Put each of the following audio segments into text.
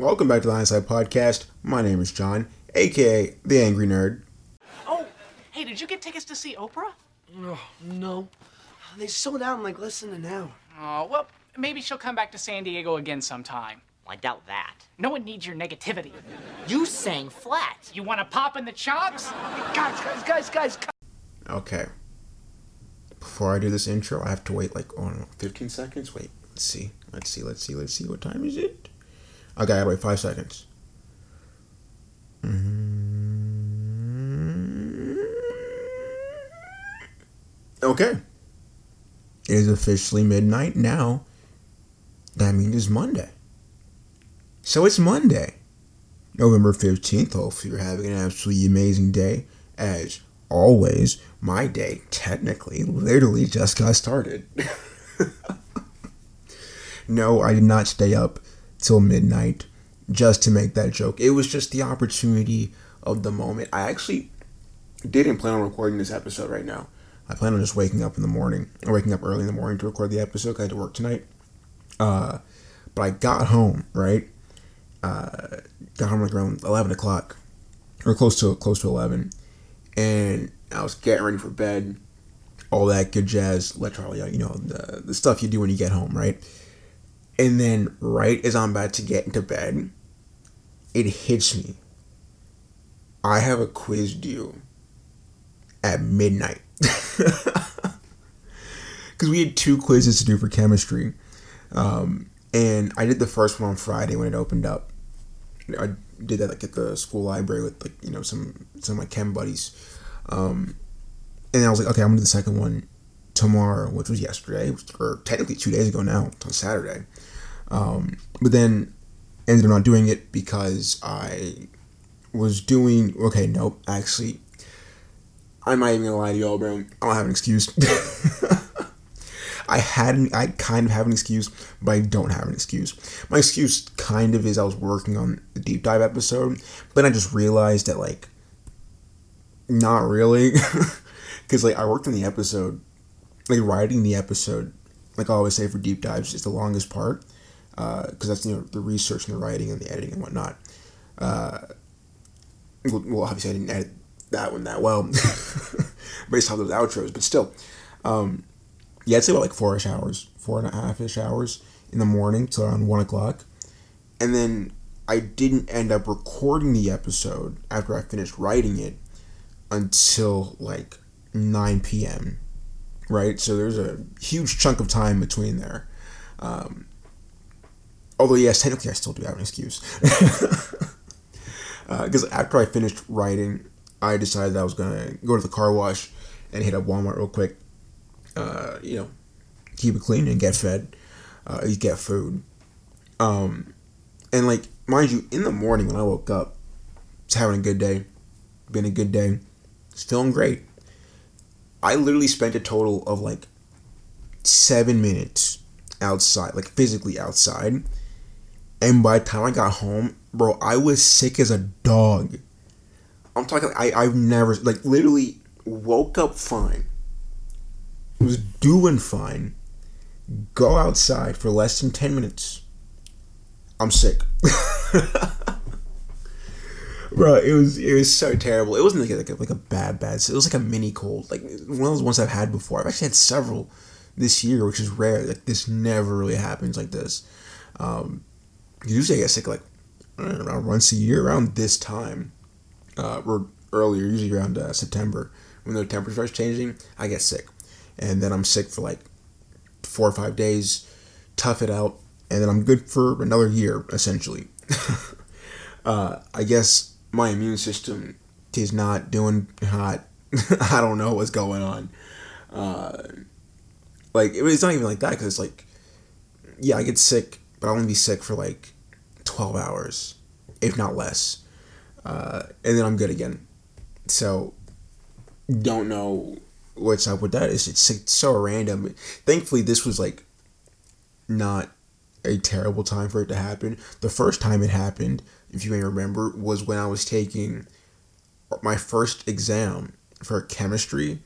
Welcome back to the Hindsight Podcast. My name is John, aka the Angry Nerd. Oh, hey, did you get tickets to see Oprah? Oh, no. They sold out in like less than an hour. Oh, well, maybe she'll come back to San Diego again sometime. I doubt that. No one needs your negativity. You sang flat. You want to pop in the chops? Guys, guys, guys, guys, Okay. Before I do this intro, I have to wait like, oh no, 15 seconds? Wait, let's see. Let's see, let's see, let's see. What time is it? I gotta wait five seconds. Okay. It is officially midnight now. That means it's Monday. So it's Monday, November 15th. Hopefully, you're having an absolutely amazing day. As always, my day technically, literally just got started. no, I did not stay up till midnight just to make that joke. It was just the opportunity of the moment. I actually didn't plan on recording this episode right now. I plan on just waking up in the morning, or waking up early in the morning to record the episode. I had to work tonight. Uh, but I got home right. Uh, got home like around eleven o'clock, or close to close to eleven, and I was getting ready for bed. All that good jazz, literally, you know, the the stuff you do when you get home, right? And then, right as I'm about to get into bed, it hits me. I have a quiz due at midnight. Because we had two quizzes to do for chemistry. Um, and I did the first one on Friday when it opened up. I did that like at the school library with like you know some some of my chem buddies, um, and I was like, okay, I'm gonna do the second one tomorrow, which was yesterday, or technically two days ago now, on Saturday. Um, but then ended up not doing it because I was doing okay. Nope, actually, I'm not even gonna lie to y'all, bro. I don't have an excuse. I had an, I kind of have an excuse, but I don't have an excuse. My excuse kind of is I was working on the deep dive episode, but I just realized that like not really because like I worked on the episode, like writing the episode, like I always say for deep dives is the longest part because uh, that's you know the research and the writing and the editing and whatnot. Uh, well, obviously I didn't edit that one that well based on those outros, but still. Um, yeah, I'd say about like four ish hours, four and a half ish hours in the morning till around one o'clock. And then I didn't end up recording the episode after I finished writing it until like 9 p.m. Right? So there's a huge chunk of time between there. Um, although, yes, technically I still do have an excuse. Because uh, after I finished writing, I decided I was going to go to the car wash and hit up Walmart real quick uh, you know, keep it clean and get fed, uh, get food. Um, and like, mind you, in the morning when I woke up, it's having a good day, been a good day, it's feeling great. I literally spent a total of like seven minutes outside, like physically outside. And by the time I got home, bro, I was sick as a dog. I'm talking, I, I've never, like, literally woke up fine was doing fine. Go outside for less than 10 minutes. I'm sick. Bro, it was it was so terrible. It wasn't like a, like a, like a bad bad. It was like a mini cold, like one of those ones I've had before. I've actually had several this year, which is rare. Like this never really happens like this. Um, usually I get sick like around once a year around this time, uh, or earlier, usually around uh, September when the temperature starts changing. I get sick and then I'm sick for like four or five days, tough it out, and then I'm good for another year essentially. uh, I guess my immune system is not doing hot. I don't know what's going on. Uh, like it's not even like that because it's like, yeah, I get sick, but I only be sick for like twelve hours, if not less, uh, and then I'm good again. So, don't know what's up with that. It's, it's so random. Thankfully, this was like not a terrible time for it to happen. The first time it happened, if you may remember, was when I was taking my first exam for chemistry,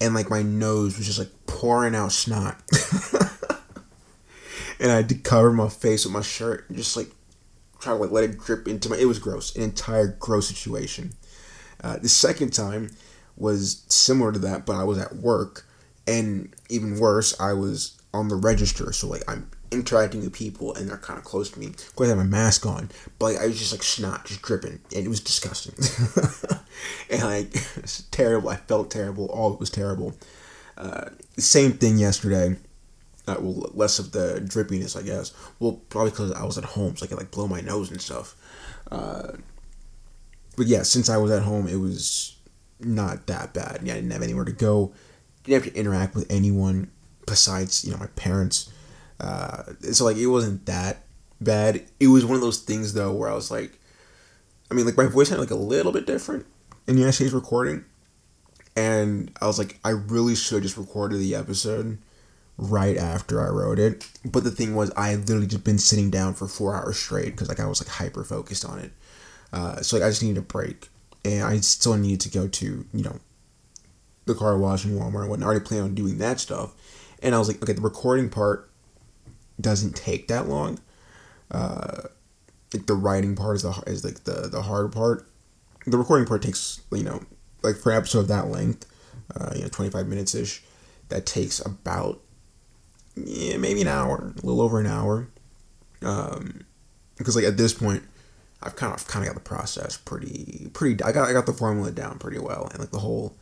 and like my nose was just like pouring out snot. and I had to cover my face with my shirt and just like try to like let it drip into my. It was gross, an entire gross situation. Uh, the second time was similar to that, but I was at work, and even worse, I was on the register. So like I'm interacting with people, and they're kind of close to me. Of course, I have my mask on, but like, I was just like snot, just dripping, and it was disgusting. and like it's terrible. I felt terrible. All it was terrible. Uh, same thing yesterday. Uh, well, less of the drippiness, I guess. Well, probably because I was at home, so I could like blow my nose and stuff. Uh, but yeah, since I was at home, it was not that bad. Yeah, I didn't have anywhere to go. Didn't have to interact with anyone besides you know my parents. Uh, so like it wasn't that bad. It was one of those things though where I was like, I mean, like my voice sounded like a little bit different in yesterday's recording, and I was like, I really should have just recorded the episode right after I wrote it. But the thing was, I had literally just been sitting down for four hours straight because like I was like hyper focused on it. Uh, so like I just needed a break, and I still needed to go to you know the car wash and Walmart and whatnot. I already planned on doing that stuff, and I was like, okay, the recording part doesn't take that long. Uh, like the writing part is the is like the the hard part. The recording part takes you know like for an episode of that length, uh, you know twenty five minutes ish, that takes about yeah maybe an hour, a little over an hour. Um, because like at this point, I've kind of kind of got the process pretty pretty. I got I got the formula down pretty well, and like the whole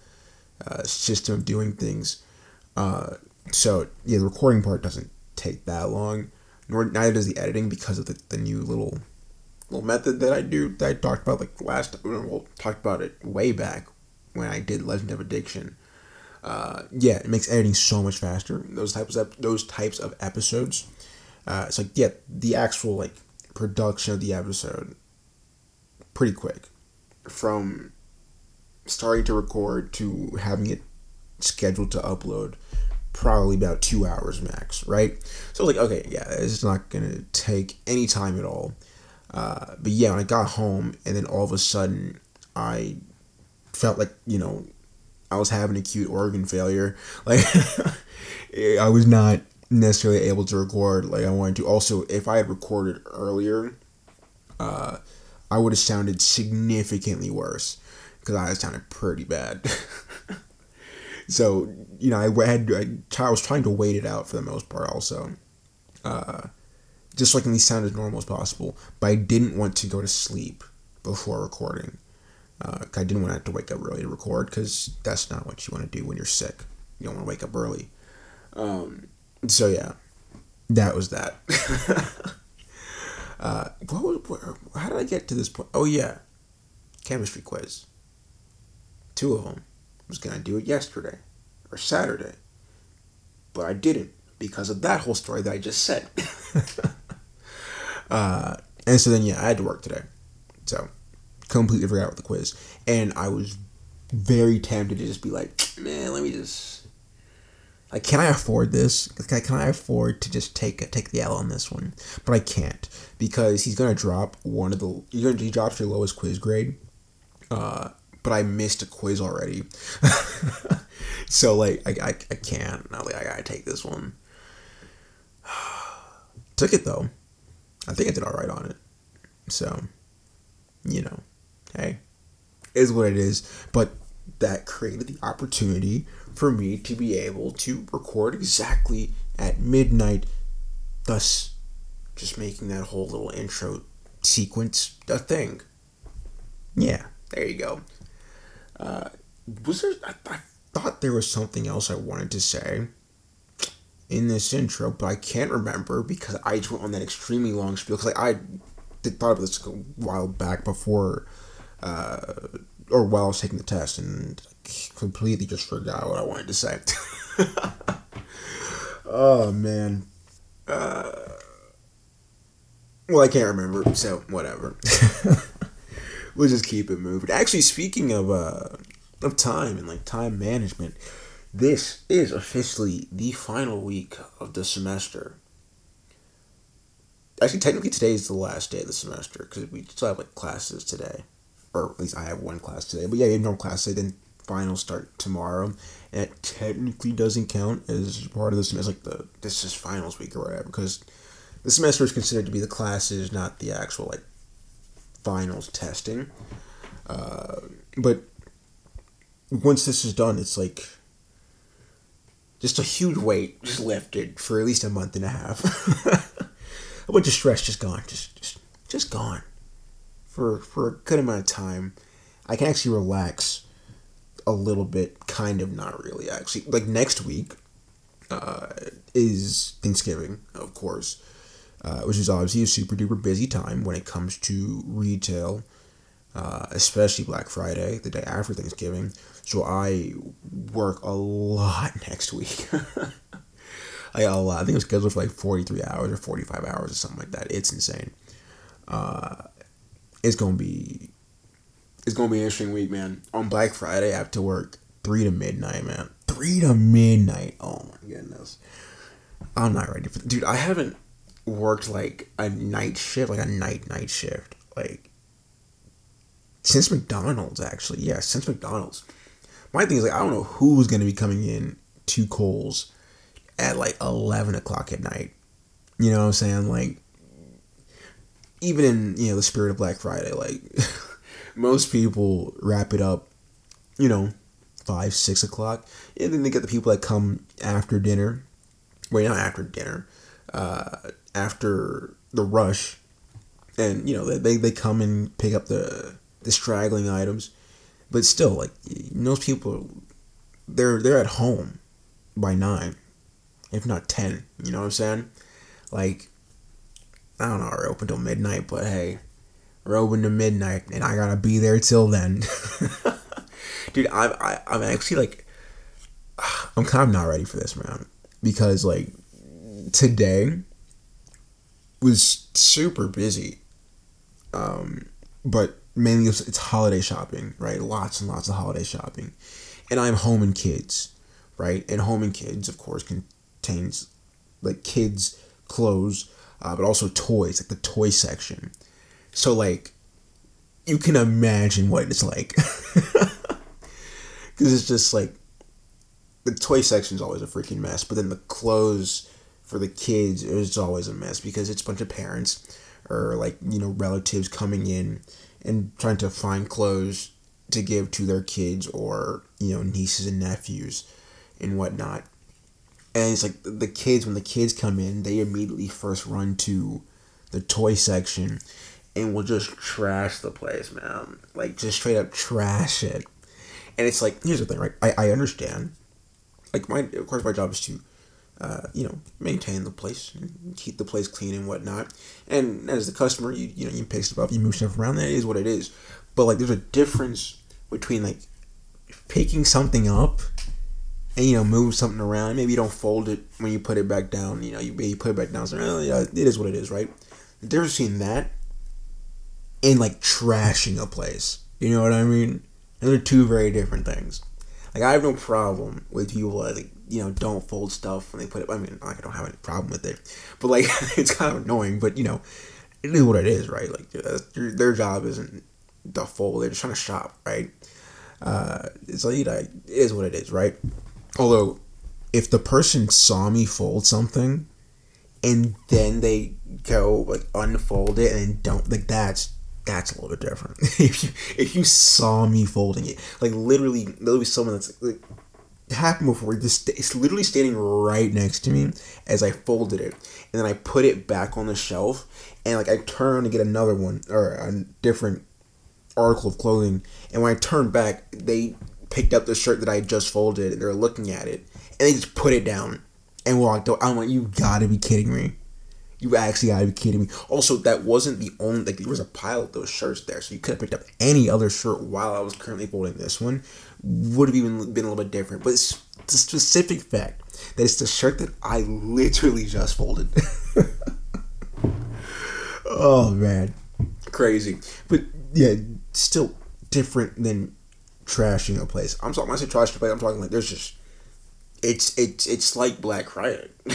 uh, system of doing things. Uh, so yeah, the recording part doesn't take that long, nor neither does the editing because of the, the new little little method that I do that I talked about like last well talked about it way back when I did Legend of Addiction. Uh, yeah, it makes editing so much faster. Those types of those types of episodes. Uh, it's like yeah, the actual like production of the episode pretty quick from starting to record to having it scheduled to upload probably about two hours max right so like okay yeah it's not gonna take any time at all uh, but yeah when i got home and then all of a sudden i felt like you know i was having acute organ failure like i was not necessarily able to record like i wanted to also if i had recorded earlier uh, I would have sounded significantly worse because I sounded pretty bad. so you know, I had I, I was trying to wait it out for the most part, also, uh, just so I can sound as normal as possible. But I didn't want to go to sleep before recording. Uh, I didn't want to have to wake up early to record because that's not what you want to do when you're sick. You don't want to wake up early. Um, so yeah, that was that. Uh, what was, how did I get to this point? Oh yeah, chemistry quiz. Two of them. I was gonna do it yesterday or Saturday, but I didn't because of that whole story that I just said. uh, and so then yeah, I had to work today, so completely forgot about the quiz, and I was very tempted to just be like, man, let me just like, can I afford this? I, can I afford to just take take the L on this one? But I can't because he's gonna drop one of the. You're gonna he drops your lowest quiz grade. Uh, but I missed a quiz already, so like I, I, I can't. I like I gotta take this one. Took it though. I think I did all right on it. So, you know, hey, is what it is. But that created the opportunity for me to be able to record exactly at midnight, thus just making that whole little intro sequence a thing. Yeah, there you go. Uh, was there? I, I thought there was something else I wanted to say in this intro, but I can't remember because I just went on that extremely long spiel. Because like, I did, thought of this a while back before, uh, or while I was taking the test, and completely just forgot what I wanted to say. oh man. Uh, well, I can't remember, so whatever. we'll just keep it moving. Actually, speaking of uh, of time and like time management, this is officially the final week of the semester. Actually, technically, today is the last day of the semester because we still have like classes today, or at least I have one class today. But yeah, you have no class today. Then finals start tomorrow, and technically doesn't count as part of the semester. Like the this is finals week or whatever, because the semester is considered to be the classes, not the actual like finals testing. Uh, but once this is done, it's like just a huge weight just lifted for at least a month and a half. a bunch of stress just gone, just just just gone for for a good amount of time. I can actually relax a little bit, kind of, not really. Actually, like next week uh, is Thanksgiving, of course, uh, which is obviously a super duper busy time when it comes to retail, uh, especially Black Friday, the day after Thanksgiving. So I work a lot next week. I a lot. I think I'm scheduled for like 43 hours or 45 hours or something like that. It's insane. Uh, it's gonna be it's gonna be an interesting week, man. On Black Friday, I have to work three to midnight, man. Three to midnight. Oh my goodness. I'm not ready for dude. I haven't worked like a night shift, like a night night shift, like since McDonald's. Actually, yeah, since McDonald's. My thing is like I don't know who's gonna be coming in to Kohl's at like eleven o'clock at night. You know what I'm saying? Like even in you know the spirit of Black Friday, like most people wrap it up, you know, five six o'clock, and then they get the people that come after dinner. Wait, not after dinner, uh, after the rush, and you know they, they come and pick up the the straggling items, but still, like most people, they're they're at home by nine, if not ten. You know what I'm saying? Like I don't know, we're open till midnight, but hey, we're open to midnight, and I gotta be there till then. Dude, I'm I, I'm actually like, I'm kind of not ready for this, man, because like today was super busy, um, but mainly it's, it's holiday shopping, right? Lots and lots of holiday shopping, and I'm home and kids, right? And home and kids, of course, contains like kids clothes uh, but also toys, like the toy section. So like, you can imagine what it's like, because it's just like the toy section is always a freaking mess, but then the clothes for the kids is always a mess because it's a bunch of parents or like you know relatives coming in and trying to find clothes to give to their kids or you know nieces and nephews and whatnot and it's like the kids when the kids come in they immediately first run to the toy section and will just trash the place man like just straight up trash it. And it's like here's the thing right? I, I understand. Like my of course my job is to uh, you know maintain the place and keep the place clean and whatnot. And as the customer you you know you pick stuff up you move stuff around that is what it is. But like there's a difference between like picking something up and you know move something around. Maybe you don't fold it when you put it back down. You know, you maybe put it back down. So oh, yeah, it is what it is, right? The difference between that and like trashing a place. You know what I mean? And they're two very different things. Like I have no problem with people that like you know don't fold stuff when they put it. I mean, like, I don't have any problem with it, but like it's kind of annoying. But you know, it is what it is, right? Like their, their job isn't to fold. They're just trying to shop, right? Uh, so you know, it is what it is, right? Although, if the person saw me fold something, and then they go like unfold it and don't like that's that's a little bit different. if you if you saw me folding it, like literally, there literally someone that's like happened before. This it's literally standing right next to me as I folded it, and then I put it back on the shelf, and like I turn to get another one or a different article of clothing, and when I turn back, they picked up the shirt that I just folded and they're looking at it and they just put it down and walked out. I'm like, you gotta be kidding me. You actually gotta be kidding me. Also, that wasn't the only like there was a pile of those shirts there, so you could have picked up any other shirt while I was currently folding this one. Would have even been a little bit different. But it's the specific fact that it's the shirt that I literally just folded. oh man. Crazy. But yeah, still different than trashing a place. I'm talking when I say trashing a place, I'm talking like there's just it's it's it's like Black Friday.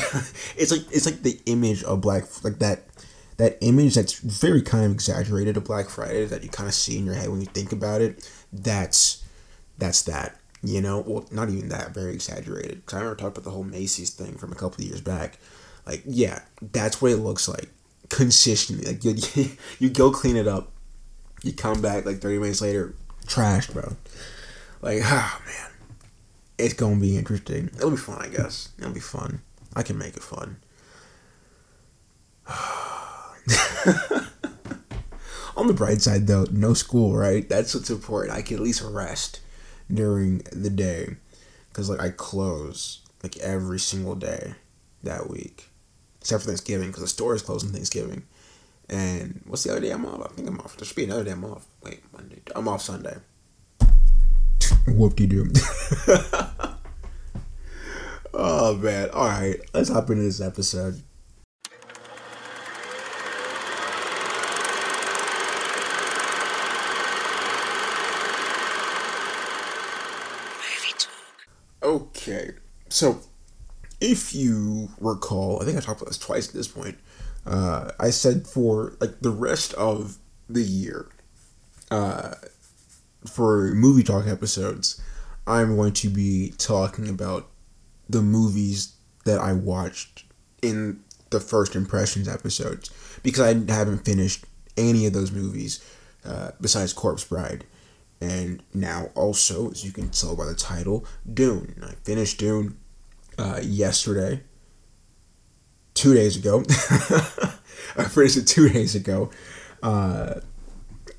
it's like it's like the image of Black like that that image that's very kind of exaggerated of Black Friday that you kind of see in your head when you think about it. That's that's that. You know, well, not even that, very exaggerated. Because I remember talking about the whole Macy's thing from a couple of years back. Like, yeah, that's what it looks like consistently. Like, you, you go clean it up You come back like 30 minutes later, trash, bro. Like, oh man. It's gonna be interesting. It'll be fun, I guess. It'll be fun. I can make it fun. On the bright side, though, no school, right? That's what's important. I can at least rest during the day. Because, like, I close, like, every single day that week. Except for Thanksgiving, because the store is closed on Thanksgiving. And what's the other day I'm off? I think I'm off. There should be another day I'm off. Wait, Monday. I'm off Sunday. Whoop de doo. oh, man. All right. Let's hop into this episode. Okay, so if you recall, I think I talked about this twice at this point. Uh, I said for like the rest of the year, uh, for movie talk episodes, I'm going to be talking about the movies that I watched in the first impressions episodes because I haven't finished any of those movies uh, besides Corpse Bride. And now, also, as you can tell by the title, Dune. I finished Dune uh, yesterday, two days ago. I finished it two days ago. Uh,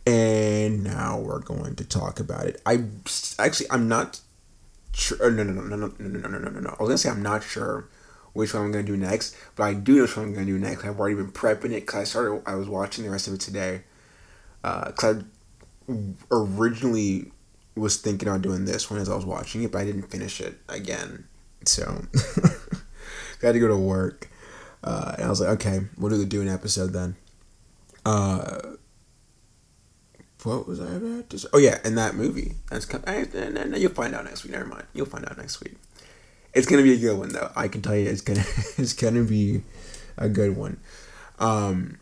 and now we're going to talk about it. I actually, I'm not sure. No, no, no, no, no, no, no, no, no, no. I was gonna say I'm not sure which one I'm gonna do next, but I do know which one I'm gonna do next. I've already been prepping it because I started. I was watching the rest of it today. Because I originally was thinking on doing this one as I was watching it, but I didn't finish it again. So I had to go to work. Uh, and I was like, okay, we'll do the Dune episode then. Uh, what was I about to say? Oh yeah, and that movie. That's come, I, you'll find out next week. Never mind, you'll find out next week. It's gonna be a good one though. I can tell you, it's gonna it's gonna be a good one. Um,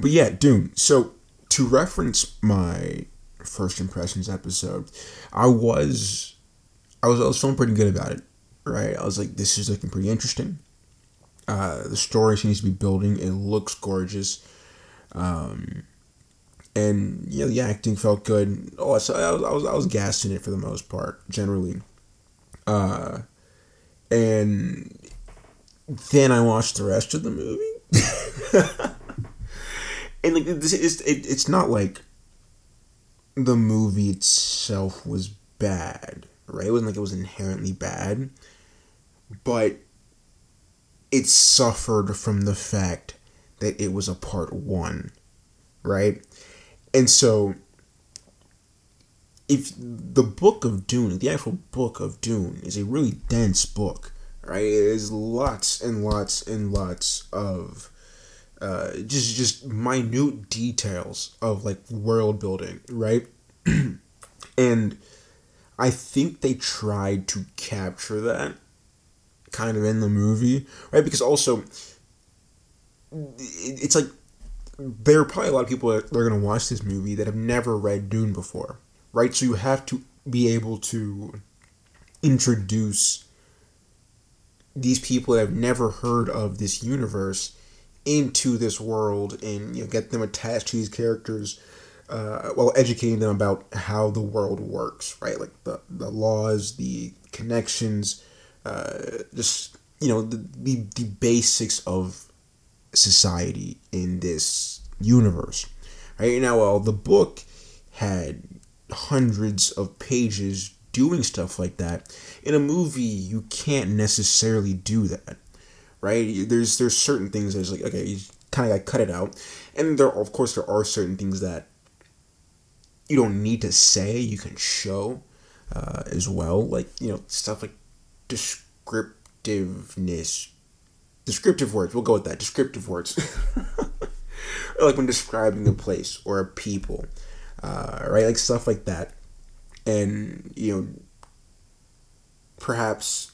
but yeah, Dune. So to reference my first impressions episode, I was I was I was feeling pretty good about it. Right, I was like, this is looking pretty interesting. Uh, the story seems to be building. It looks gorgeous. Um, and you know the acting felt good. Oh, so I was I was I was gassed in it for the most part, generally. Uh, and then I watched the rest of the movie, and like is it, it's not like the movie itself was bad, right? It wasn't like it was inherently bad, but it suffered from the fact that it was a part one, right? And so, if the book of Dune, the actual book of Dune, is a really dense book, right? It is lots and lots and lots of uh, just just minute details of like world building, right? and I think they tried to capture that kind of in the movie, right? Because also, it's like there are probably a lot of people that are going to watch this movie that have never read Dune before, right? So you have to be able to introduce these people that have never heard of this universe into this world and you know get them attached to these characters uh, while educating them about how the world works right like the, the laws the connections uh, just you know the, the the basics of society in this universe. Right now, well, the book had hundreds of pages doing stuff like that. In a movie, you can't necessarily do that, right? There's there's certain things that's like okay, you kind of got cut it out, and there of course there are certain things that you don't need to say, you can show uh, as well, like you know stuff like descriptiveness descriptive words. We'll go with that. Descriptive words. like when describing a place or a people, uh, right? Like stuff like that. And, you know, perhaps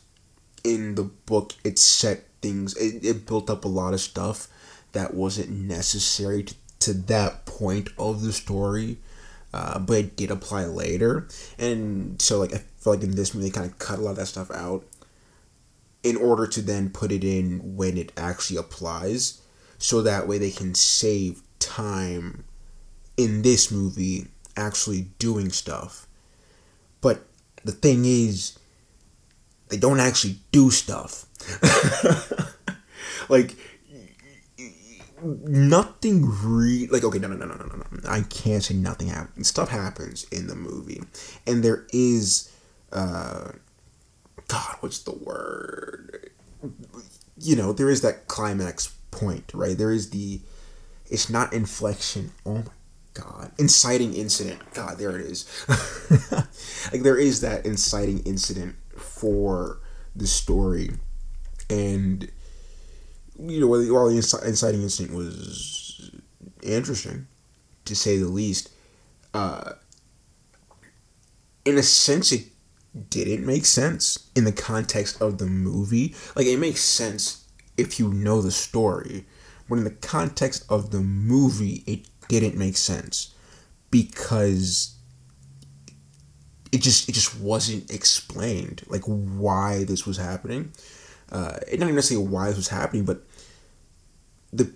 in the book it set things, it, it built up a lot of stuff that wasn't necessary to, to that point of the story. Uh, but it did apply later. And so, like, feel like in this movie, they kind of cut a lot of that stuff out in order to then put it in when it actually applies so that way they can save time in this movie actually doing stuff. But the thing is, they don't actually do stuff. like nothing re like okay no no no no no no I can't say nothing happens stuff happens in the movie and there is uh God what's the word? You know there is that climax point right? There is the it's not inflection. Oh my God. Inciting incident. God there it is. Like there is that inciting incident for the story. And you know, while the inciting incident was interesting, to say the least, uh, in a sense, it didn't make sense in the context of the movie. Like, it makes sense if you know the story, but in the context of the movie, it didn't make sense because it just it just wasn't explained like why this was happening uh, not even necessarily why this was happening, but the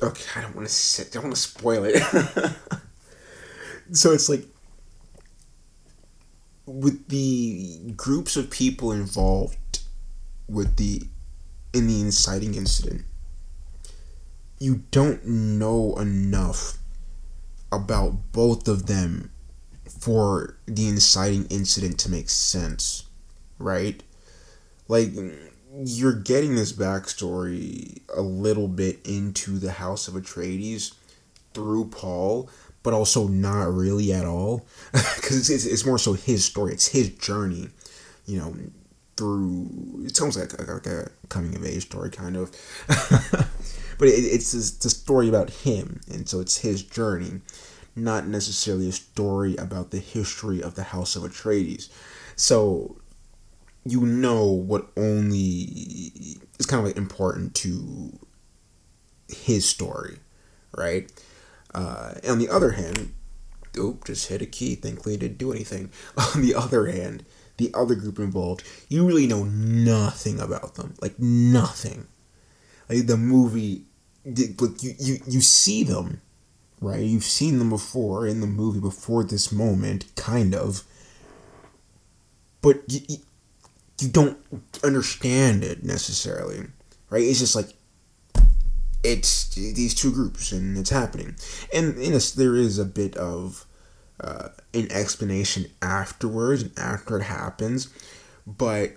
okay, I don't want to say, I don't want to spoil it. so it's like with the groups of people involved with the in the inciting incident, you don't know enough about both of them for the inciting incident to make sense, right? Like you're getting this backstory a little bit into the House of Atreides through Paul, but also not really at all, because it's, it's more so his story. It's his journey, you know, through. It's almost like a, like a coming of age story, kind of. but it, it's the story about him, and so it's his journey, not necessarily a story about the history of the House of Atreides. So you know what only is kind of like important to his story, right? Uh, on the other hand, oop, just hit a key. Thankfully, it didn't do anything. On the other hand, the other group involved, you really know nothing about them, like nothing. Like the movie, like you you you see them, right? You've seen them before in the movie before this moment, kind of. But you, you don't understand it necessarily, right? It's just like it's these two groups and it's happening, and in this there is a bit of uh, an explanation afterwards and after it happens, but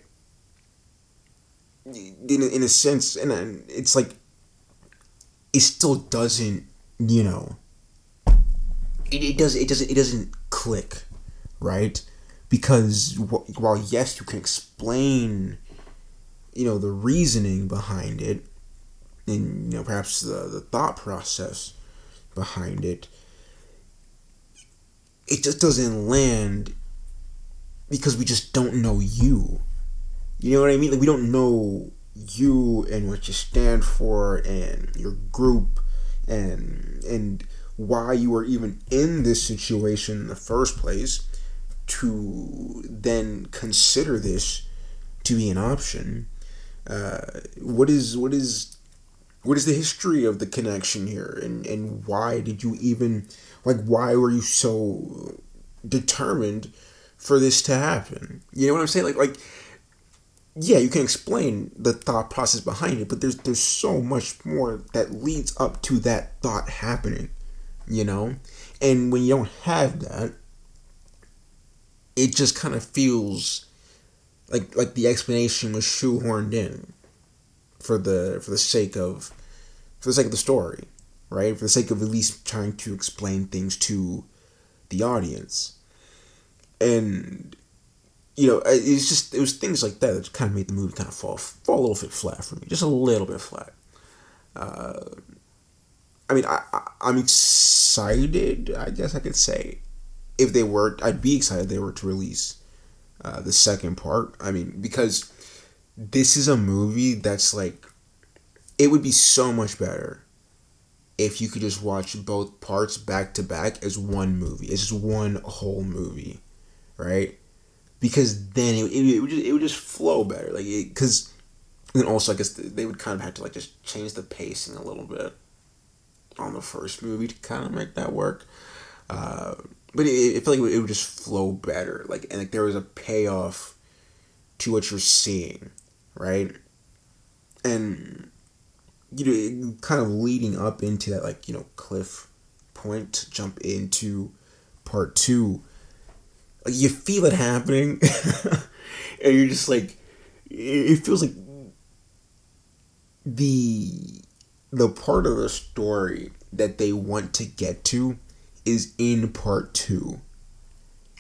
in a, in a sense, and it's like it still doesn't, you know, it, it does it doesn't it doesn't click, right? because while yes you can explain you know the reasoning behind it and you know perhaps the, the thought process behind it it just doesn't land because we just don't know you you know what i mean like we don't know you and what you stand for and your group and and why you are even in this situation in the first place to then consider this to be an option. Uh, what is what is what is the history of the connection here, and and why did you even like why were you so determined for this to happen? You know what I'm saying? Like like yeah, you can explain the thought process behind it, but there's there's so much more that leads up to that thought happening, you know? And when you don't have that, it just kind of feels like like the explanation was shoehorned in for the for the sake of for the sake of the story, right? For the sake of at least trying to explain things to the audience. And you know, it's just it was things like that that kind of made the movie kind of fall fall a little bit flat for me, just a little bit flat. Uh, I mean, I, I I'm excited. I guess I could say if they were, I'd be excited they were to release uh, the second part. I mean, because this is a movie that's like, it would be so much better if you could just watch both parts back to back as one movie. It's just one whole movie, right? Because then it, it, it would just it would just flow better, like because. And also, I guess they would kind of have to like just change the pacing a little bit. on the first movie to kind of make that work. Uh, but it, it felt like it would just flow better. Like and like there was a payoff to what you're seeing, right? And you know, kind of leading up into that, like you know, cliff point jump into part two. You feel it happening, and you're just like, it feels like the the part of the story that they want to get to is in part two,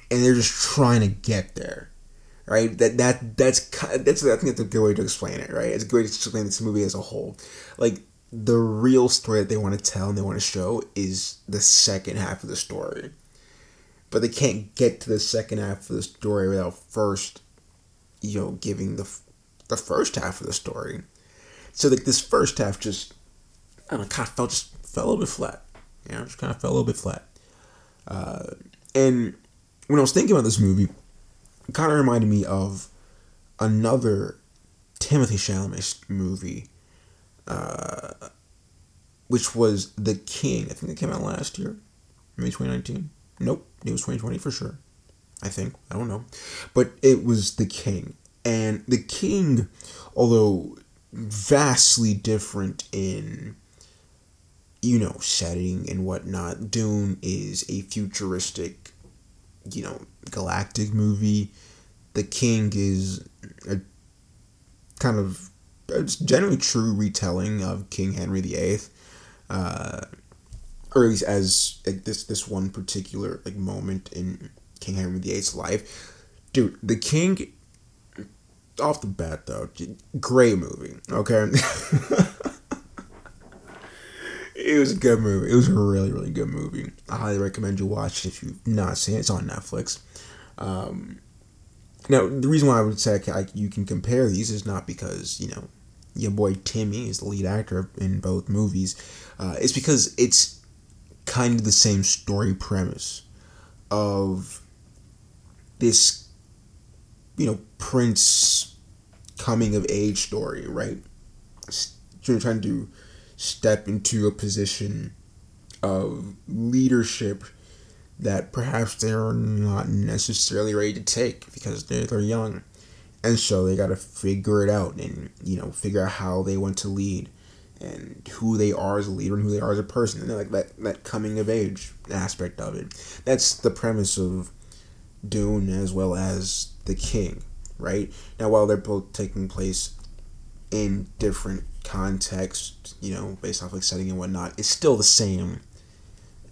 and they're just trying to get there, right? That that that's that's I think that's a good way to explain it, right? It's a good way to explain this movie as a whole. Like the real story that they want to tell and they want to show is the second half of the story, but they can't get to the second half of the story without first, you know, giving the the first half of the story. So like this first half just I don't know, kind of felt just fell a little bit flat. You know, just kind of fell a little bit flat. Uh, and when I was thinking about this movie, kind of reminded me of another Timothée Chalamet movie, uh, which was The King. I think it came out last year, maybe 2019. Nope, it was 2020 for sure. I think I don't know, but it was The King, and The King, although vastly different in you know, setting and whatnot. Dune is a futuristic, you know, galactic movie. The King is a kind of it's generally true retelling of King Henry VIII, uh, or at least as like, this this one particular like moment in King Henry VIII's life. Dude, The King. Off the bat, though, great movie. Okay. it was a good movie. It was a really, really good movie. I highly recommend you watch it if you've not seen it. It's on Netflix. Um, now, the reason why I would say I, you can compare these is not because, you know, your boy Timmy is the lead actor in both movies. Uh, it's because it's kind of the same story premise of this, you know, prince coming of age story, right? So you're trying to step into a position of leadership that perhaps they're not necessarily ready to take because they're, they're young. And so they got to figure it out and you know figure out how they want to lead and who they are as a leader and who they are as a person. And like that that coming of age aspect of it. That's the premise of dune as well as the king right? Now while they're both taking place in different context, you know, based off like setting and whatnot, it's still the same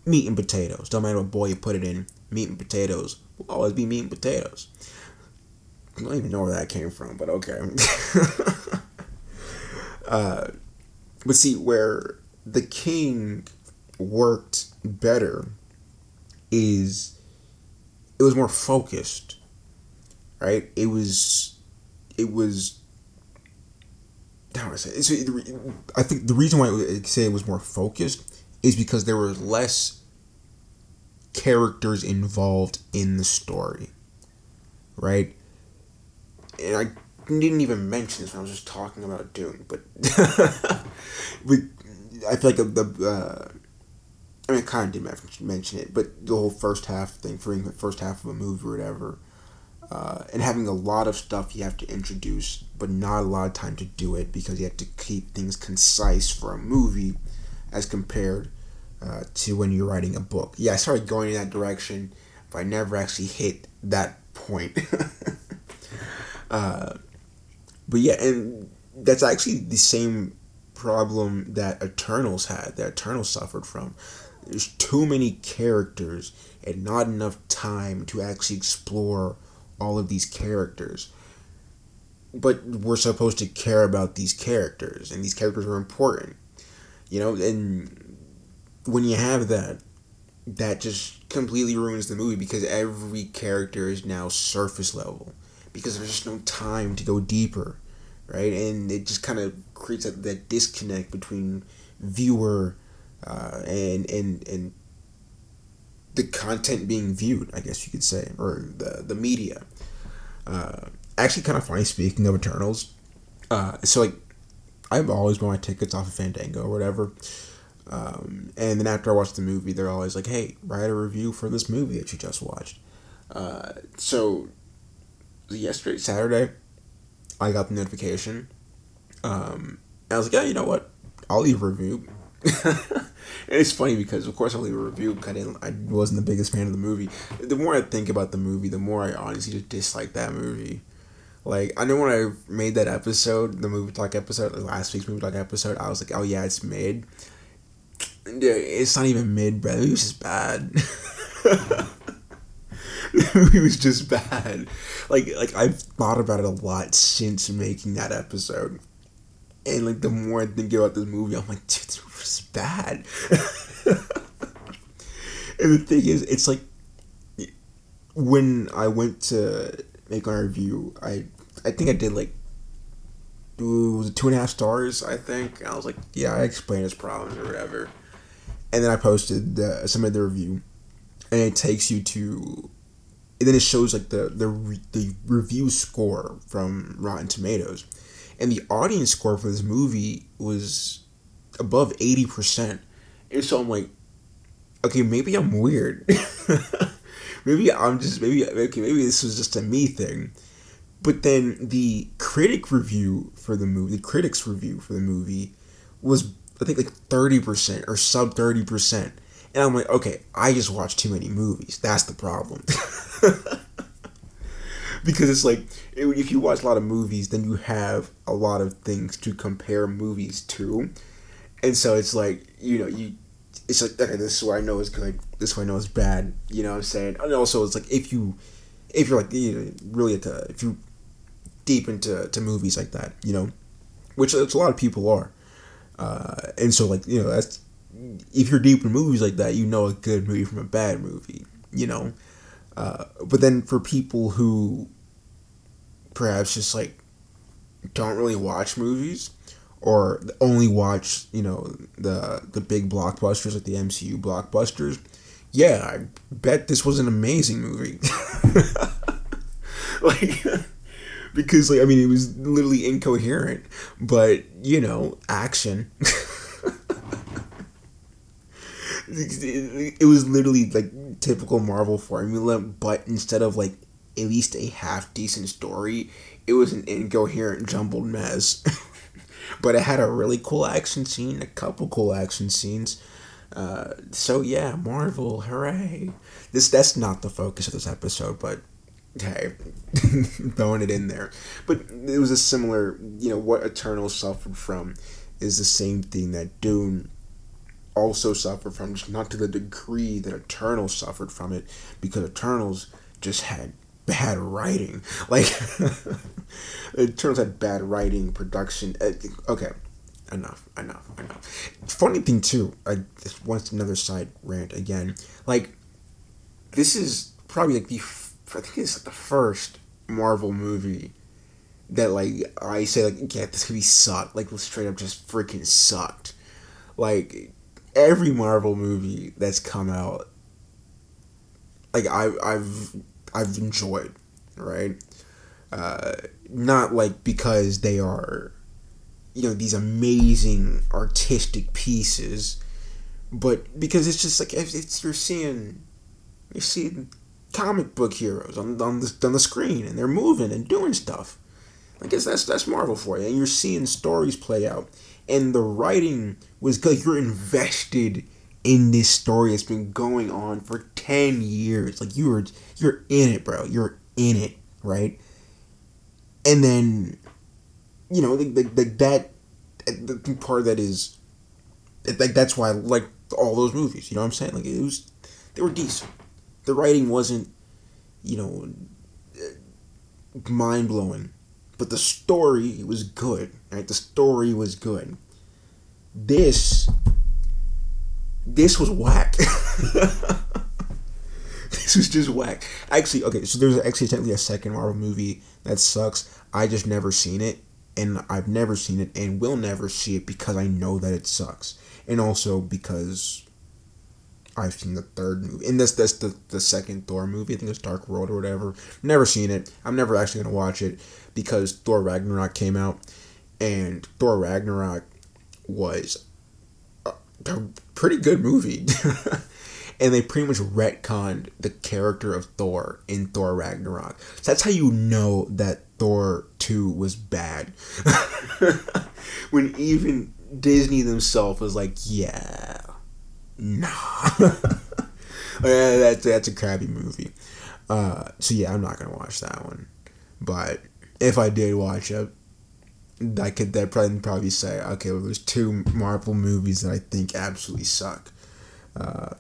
meat and potatoes. Don't matter what boy you put it in, meat and potatoes will always be meat and potatoes. I don't even know where that came from, but okay. uh, but see, where the king worked better is it was more focused, right? It was, it was I think the reason why I say it was more focused is because there were less characters involved in the story, right? And I didn't even mention this when I was just talking about Dune, but but I feel like the uh, I mean, I kind of did mention it, but the whole first half thing, for the first half of a movie or whatever uh, and having a lot of stuff you have to introduce, but not a lot of time to do it because you have to keep things concise for a movie as compared uh, to when you're writing a book. Yeah, I started going in that direction, but I never actually hit that point. uh, but yeah, and that's actually the same problem that Eternals had, that Eternals suffered from. There's too many characters and not enough time to actually explore all of these characters. But we're supposed to care about these characters, and these characters are important. You know, and when you have that, that just completely ruins the movie because every character is now surface level because there's just no time to go deeper, right? And it just kind of creates that, that disconnect between viewer uh, and and and the content being viewed, I guess you could say, or the the media. Uh, actually, kind of funny. Speaking of Eternals, uh, so like I've always bought my tickets off of Fandango or whatever. Um, and then after I watch the movie, they're always like, "Hey, write a review for this movie that you just watched." Uh, so yesterday, Saturday, I got the notification. Um, I was like, "Yeah, you know what? I'll leave a review." and it's funny because, of course, I'll leave a review. I didn't. I wasn't the biggest fan of the movie. The more I think about the movie, the more I honestly just dislike that movie. Like I know when I made that episode, the movie talk episode, last week's movie talk episode, I was like, "Oh yeah, it's mid." Uh, it's not even mid, bro. It was just bad. movie was just bad. Like like I've thought about it a lot since making that episode, and like the more I think about this movie, I'm like, dude, was bad. and the thing is, it's like when I went to make my review, I I think I did like two and a half stars? I think I was like, yeah, I explained his problems or whatever, and then I posted the, some of the review, and it takes you to, and then it shows like the the the review score from Rotten Tomatoes, and the audience score for this movie was above eighty percent, and so I'm like, okay, maybe I'm weird. maybe I'm just maybe okay, maybe this was just a me thing. But then the critic review for the movie, the critics review for the movie was I think like 30% or sub 30%. And I'm like, okay, I just watched too many movies. That's the problem. because it's like if you watch a lot of movies, then you have a lot of things to compare movies to. And so it's like, you know, you it's like okay, this is where I know is good. This is what I know is bad. You know what I'm saying? And also, it's like if you, if you're like you know, really into if you deep into to movies like that, you know, which a lot of people are, uh, and so like you know that's if you're deep in movies like that, you know a good movie from a bad movie. You know, uh, but then for people who perhaps just like don't really watch movies or only watch you know the the big blockbusters like the MCU blockbusters, yeah, I bet this was an amazing movie. like because like I mean it was literally incoherent, but you know action. it was literally like typical Marvel formula, but instead of like at least a half decent story, it was an incoherent jumbled mess. But it had a really cool action scene, a couple cool action scenes. Uh, so yeah, Marvel, hooray! This that's not the focus of this episode, but hey, throwing it in there. But it was a similar, you know, what Eternal suffered from is the same thing that Dune also suffered from, just not to the degree that Eternal suffered from it, because Eternals just had bad writing. Like, Eternals had bad writing, production. Uh, okay, enough, enough, enough. Funny thing too, I just once another side rant again. Like, this is probably like the I think it's like the first Marvel movie that like I say like yeah this could be sucked like straight up just freaking sucked. Like every Marvel movie that's come out, like I I've I've enjoyed, right? Uh, not like because they are, you know, these amazing artistic pieces, but because it's just like it's you're seeing, you're seeing comic book heroes on, on the on the screen and they're moving and doing stuff. I guess that's that's Marvel for you, and you're seeing stories play out, and the writing was good. You're invested in this story that's been going on for ten years. Like you were, you're in it, bro. You're in it, right? And then, you know, like, the, the that the part that is, like that's why I like all those movies. You know what I'm saying? Like it was, they were decent the writing wasn't, you know, mind blowing, but the story was good. Right, the story was good. This, this was whack. this was just whack. Actually, okay, so there's actually technically a second Marvel movie that sucks. I just never seen it, and I've never seen it, and will never see it because I know that it sucks, and also because I've seen the third movie. And this that's the, the second Thor movie. I think it's Dark World or whatever. Never seen it. I'm never actually gonna watch it because Thor Ragnarok came out, and Thor Ragnarok was a pretty good movie. and they pretty much retconned the character of Thor in Thor Ragnarok. So that's how you know that Thor 2 was bad. when even Disney themselves was like, yeah, nah. yeah, that's, that's a crappy movie. Uh, so yeah, I'm not going to watch that one. But if I did watch it, I could that probably probably say, okay, well, there's two Marvel movies that I think absolutely suck. Uh,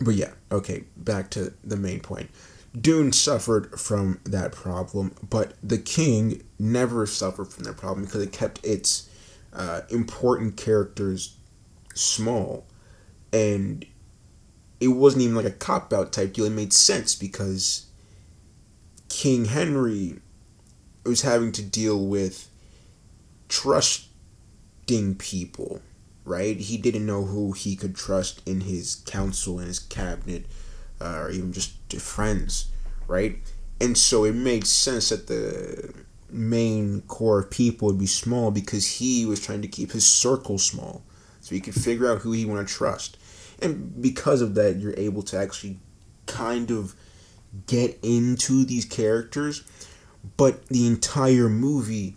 but yeah, okay, back to the main point. Dune suffered from that problem, but The King never suffered from that problem because it kept its uh, important characters small, and it wasn't even like a cop out type deal. It made sense because King Henry was having to deal with trusting people, right? He didn't know who he could trust in his council and his cabinet, uh, or even just friends, right? And so it made sense that the main core of people would be small because he was trying to keep his circle small so he could figure out who he want to trust. And because of that, you're able to actually kind of get into these characters, but the entire movie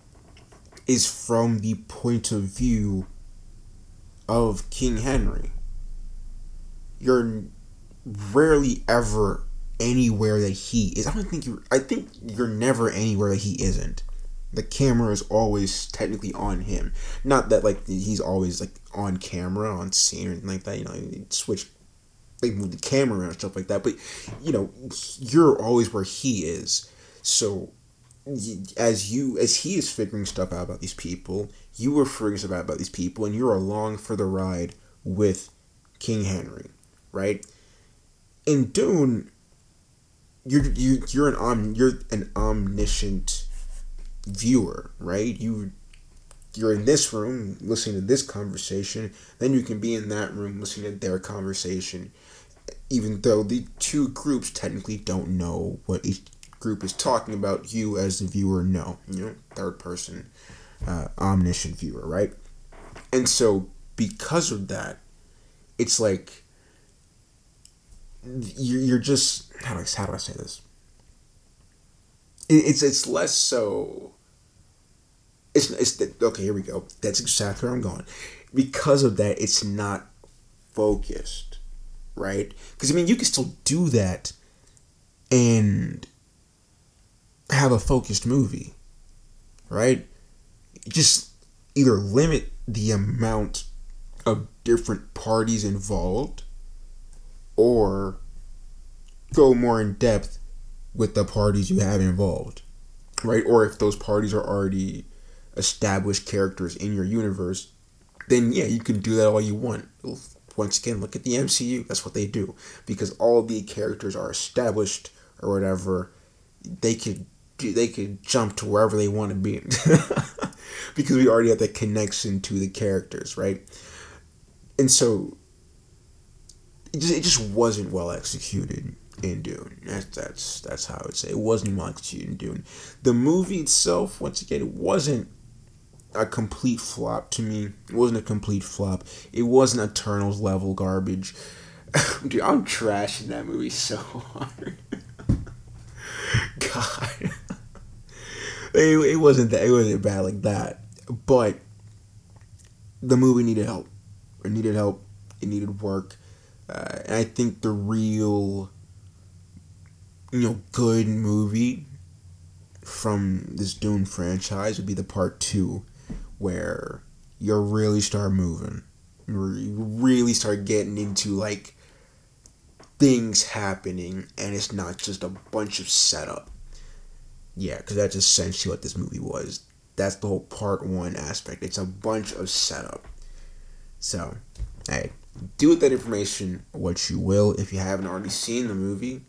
is from the point of view of King Henry. You're rarely ever anywhere that he is. I don't think you I think you're never anywhere that he isn't. The camera is always technically on him. Not that like he's always like on camera, on scene or anything like that. You know, switch like move the camera and stuff like that. But you know, you're always where he is. So as you as he is figuring stuff out about these people, you are figuring stuff out about these people, and you're along for the ride with King Henry, right? In Dune, you're you you're an om you're an omniscient viewer, right? You you're in this room listening to this conversation, then you can be in that room listening to their conversation, even though the two groups technically don't know what each group is talking about, you as the viewer know, you know, third person, uh, omniscient viewer, right? And so because of that, it's like you're, you're just how do I, how do I say this? It's it's less so. It's it's okay. Here we go. That's exactly where I'm going. Because of that, it's not focused, right? Because I mean, you can still do that, and have a focused movie, right? Just either limit the amount of different parties involved or go more in depth with the parties you have involved, right? Or if those parties are already established characters in your universe, then yeah, you can do that all you want. Once again, look at the MCU. That's what they do because all the characters are established or whatever. They could they could jump to wherever they want to be because we already have that connection to the characters, right? And so it just, it just wasn't well executed in Dune. That's that's that's how I would say it wasn't well executed in Dune. The movie itself, once again, it wasn't a complete flop to me. It wasn't a complete flop. It wasn't Eternals level garbage. Dude, I'm trashing that movie so hard. God it, it wasn't that it wasn't bad like that, but the movie needed help. It needed help. It needed work, uh, and I think the real, you know, good movie from this Dune franchise would be the part two, where you really start moving, you really start getting into like things happening, and it's not just a bunch of setup yeah, because that's essentially what this movie was. That's the whole part one aspect. It's a bunch of setup. So, hey, do with that information what you will. If you haven't already seen the movie,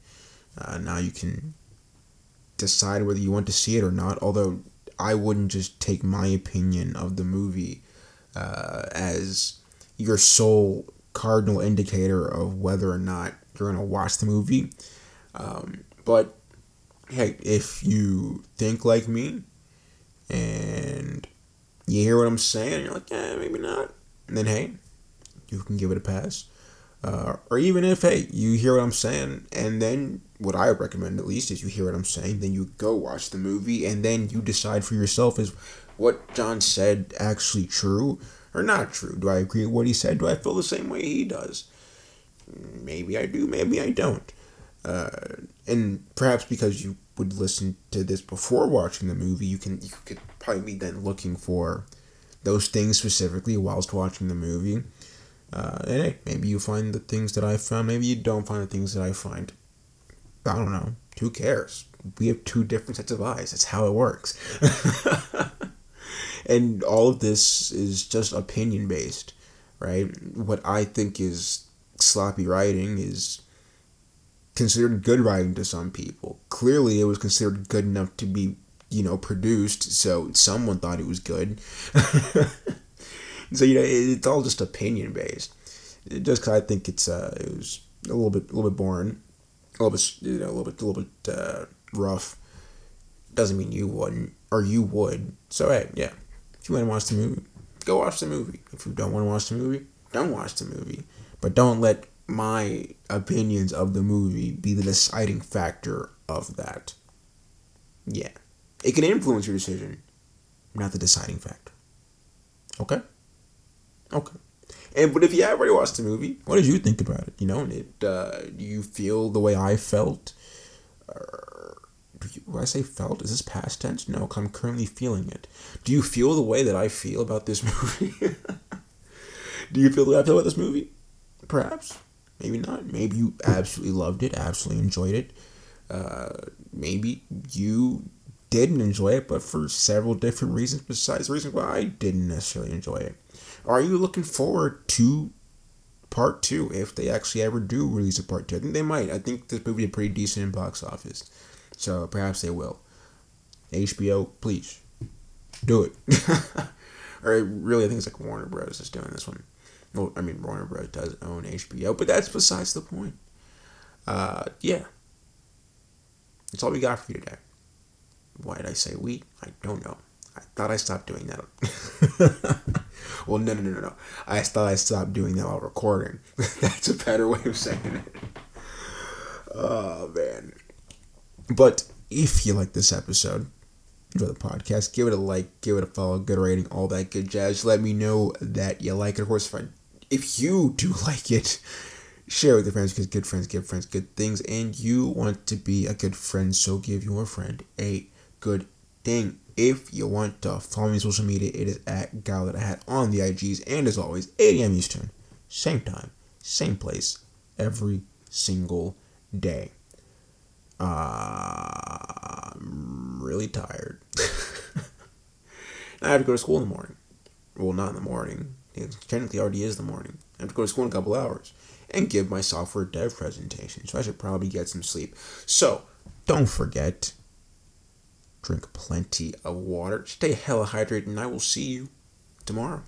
uh, now you can decide whether you want to see it or not. Although I wouldn't just take my opinion of the movie uh, as your sole cardinal indicator of whether or not you're going to watch the movie. Um, but hey, if you think like me and you hear what I'm saying, you're like, yeah, maybe not, and then hey, you can give it a pass. Uh, or even if hey, you hear what I'm saying, and then what I recommend at least is you hear what I'm saying, then you go watch the movie, and then you decide for yourself is what John said actually true or not true? Do I agree with what he said? Do I feel the same way he does? Maybe I do, maybe I don't. Uh, and perhaps because you would listen to this before watching the movie, you can you could probably be then looking for those things specifically whilst watching the movie. Uh, and hey, maybe you find the things that I found. Maybe you don't find the things that I find. I don't know. Who cares? We have two different sets of eyes. That's how it works. and all of this is just opinion based, right? What I think is sloppy writing is considered good writing to some people. Clearly, it was considered good enough to be, you know, produced, so someone thought it was good. so you know, it's all just opinion based. Just because I think it's uh, it was a little bit, a little bit boring, a little bit, you know, a little bit, a little bit uh, rough. Doesn't mean you wouldn't, or you would. So hey, yeah, if you want to watch the movie, go watch the movie. If you don't want to watch the movie, don't watch the movie. But don't let my opinions of the movie be the deciding factor of that. Yeah. It can influence your decision, not the deciding factor. Okay? Okay. And but if you already watched the movie, what did you think about it? You know, it uh, do you feel the way I felt? Or do you, when I say felt, is this past tense? No, I'm currently feeling it. Do you feel the way that I feel about this movie? do you feel the way I feel about this movie? Perhaps. Maybe not. Maybe you absolutely loved it, absolutely enjoyed it. Uh, maybe you didn't enjoy it, but for several different reasons besides the reason why I didn't necessarily enjoy it. Are you looking forward to part two if they actually ever do release a part two? I think they might. I think this movie is pretty decent in box office, so perhaps they will. HBO, please do it. or really, I think it's like Warner Bros. is doing this one. Well, I mean, Warner Bros. does own HBO, but that's besides the point. Uh, yeah. That's all we got for you today. Why did I say we? I don't know. I thought I stopped doing that. well, no, no, no, no, no. I thought I stopped doing that while recording. That's a better way of saying it. Oh, man. But if you like this episode, enjoy the podcast, give it a like, give it a follow, good rating, all that good jazz. Let me know that you like it. Of course, if, I, if you do like it, share with your friends because good friends give friends good things, and you want to be a good friend, so give your friend a good thing. If you want to follow me on social media, it is at Gal that I had on the IGs, and as always, 8 a.m. Eastern, same time, same place, every single day. Uh, I'm really tired. I have to go to school in the morning. Well, not in the morning. It technically already is the morning. I have to go to school in a couple hours and give my software dev presentation. So I should probably get some sleep. So don't forget, drink plenty of water, stay hella hydrated, and I will see you tomorrow.